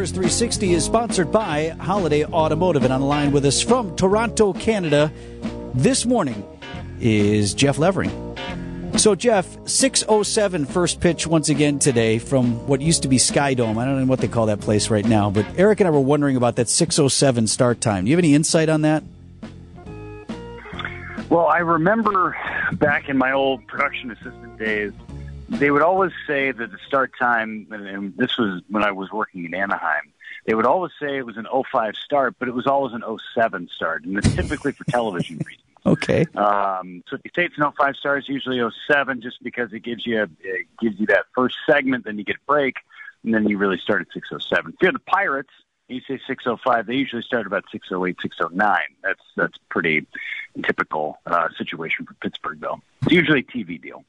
Brewers 360 is sponsored by Holiday Automotive. And on the line with us from Toronto, Canada, this morning is Jeff Levering. So, Jeff, 607 first pitch once again today from what used to be Sky Dome. I don't know what they call that place right now, but Eric and I were wondering about that 607 start time. Do you have any insight on that? Well, I remember back in my old production assistant days, they would always say that the start time, and this was when I was working in Anaheim, they would always say it was an 05 start, but it was always an 07 start, and it's typically for television reasons. Okay. Um, so if you say it's an 05 it's usually 07, just because it gives you a, it gives you that first segment, then you get a break, and then you really start at 607. If you're the Pirates, you say 605, they usually start about 608, 609. That's that's pretty typical uh, situation for Pittsburgh, though. It's usually a TV deal.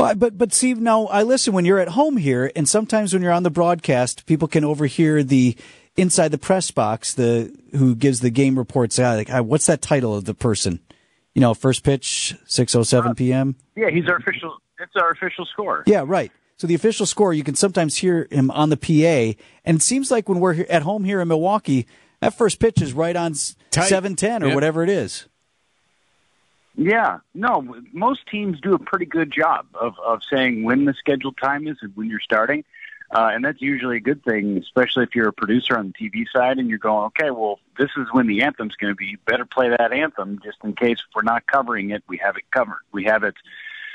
Well, but but see now I listen when you're at home here, and sometimes when you're on the broadcast, people can overhear the inside the press box, the who gives the game reports. Uh, like, uh, what's that title of the person? You know, first pitch, six oh seven p.m. Yeah, he's our official. It's our official score. Yeah, right. So the official score, you can sometimes hear him on the PA, and it seems like when we're at home here in Milwaukee, that first pitch is right on seven ten or yep. whatever it is. Yeah, no, most teams do a pretty good job of of saying when the scheduled time is and when you're starting. Uh, and that's usually a good thing, especially if you're a producer on the TV side and you're going, okay, well, this is when the anthem's going to be. Better play that anthem just in case if we're not covering it, we have it covered. We have it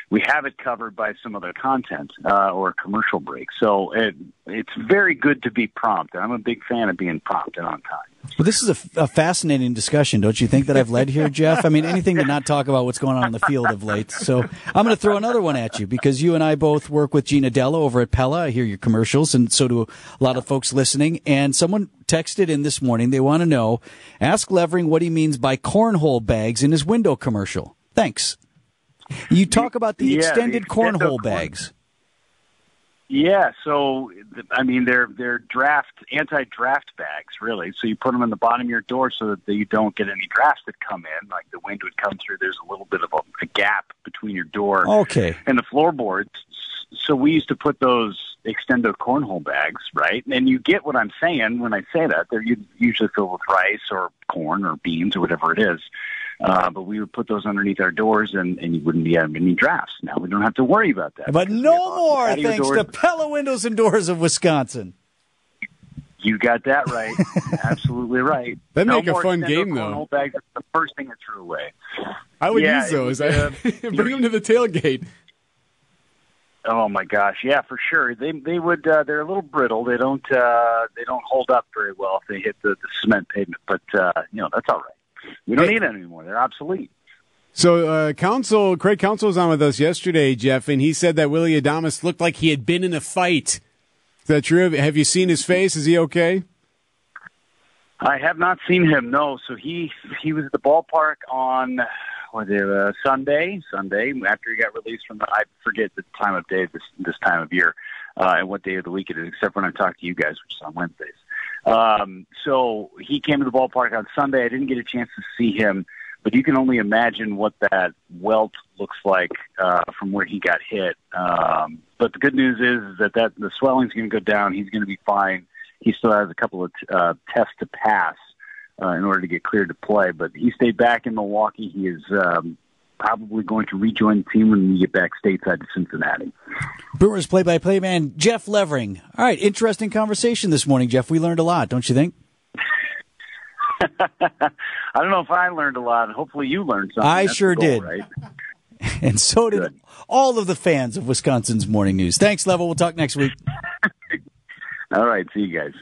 we have it covered by some other content uh, or commercial break. So it, it's very good to be prompt. I'm a big fan of being prompt and on time. Well, this is a, a, fascinating discussion, don't you think, that I've led here, Jeff? I mean, anything to not talk about what's going on in the field of late. So I'm going to throw another one at you because you and I both work with Gina Della over at Pella. I hear your commercials, and so do a lot of folks listening. And someone texted in this morning. They want to know, ask Levering what he means by cornhole bags in his window commercial. Thanks. You talk about the yeah, extended the cornhole bags. Yeah, so I mean they're they're draft anti-draft bags really. So you put them in the bottom of your door so that you don't get any drafts that come in. Like the wind would come through. There's a little bit of a, a gap between your door okay. and the floorboards. So we used to put those extended cornhole bags, right? And you get what I'm saying when I say that. They're usually filled with rice or corn or beans or whatever it is. Uh, but we would put those underneath our doors, and, and you wouldn't be having any drafts. Now we don't have to worry about that. But no more, thanks doors. to Pella Windows and Doors of Wisconsin. You got that right. Absolutely right. That no make a fun game, though. Bags are the first thing I threw away. I would yeah, use those. uh, bring them to the tailgate. Oh my gosh, yeah, for sure. They they would. Uh, they're a little brittle. They don't. Uh, they don't hold up very well if they hit the, the cement pavement. But uh, you know that's all right. We don't need them anymore. They're obsolete. So, uh, Counsell, Craig Counsell was on with us yesterday, Jeff, and he said that Willie Adames looked like he had been in a fight. Is that true? Have you seen his face? Is he okay? I have not seen him. No. So he he was at the ballpark on was it uh, Sunday? Sunday after he got released from the I forget the time of day this this time of year uh, and what day of the week it is, except when I talk to you guys, which is on Wednesdays. Um, so he came to the ballpark on Sunday. I didn't get a chance to see him, but you can only imagine what that welt looks like uh, from where he got hit. Um, but the good news is, that, that the swelling's going to go down. He's going to be fine. He still has a couple of uh, tests to pass uh, in order to get cleared to play. But he stayed back in Milwaukee. He is um, probably going to rejoin the team when we get back stateside to Cincinnati. Brewers play-by-play man Jeff Levering. All right, interesting conversation this morning, Jeff. We learned a lot, don't you think? I don't know if I learned a lot. Hopefully, you learned something. I That's sure goal, did. Right? and so did Good. all of the fans of Wisconsin's morning news. Thanks, Level. We'll talk next week. all right. See you guys.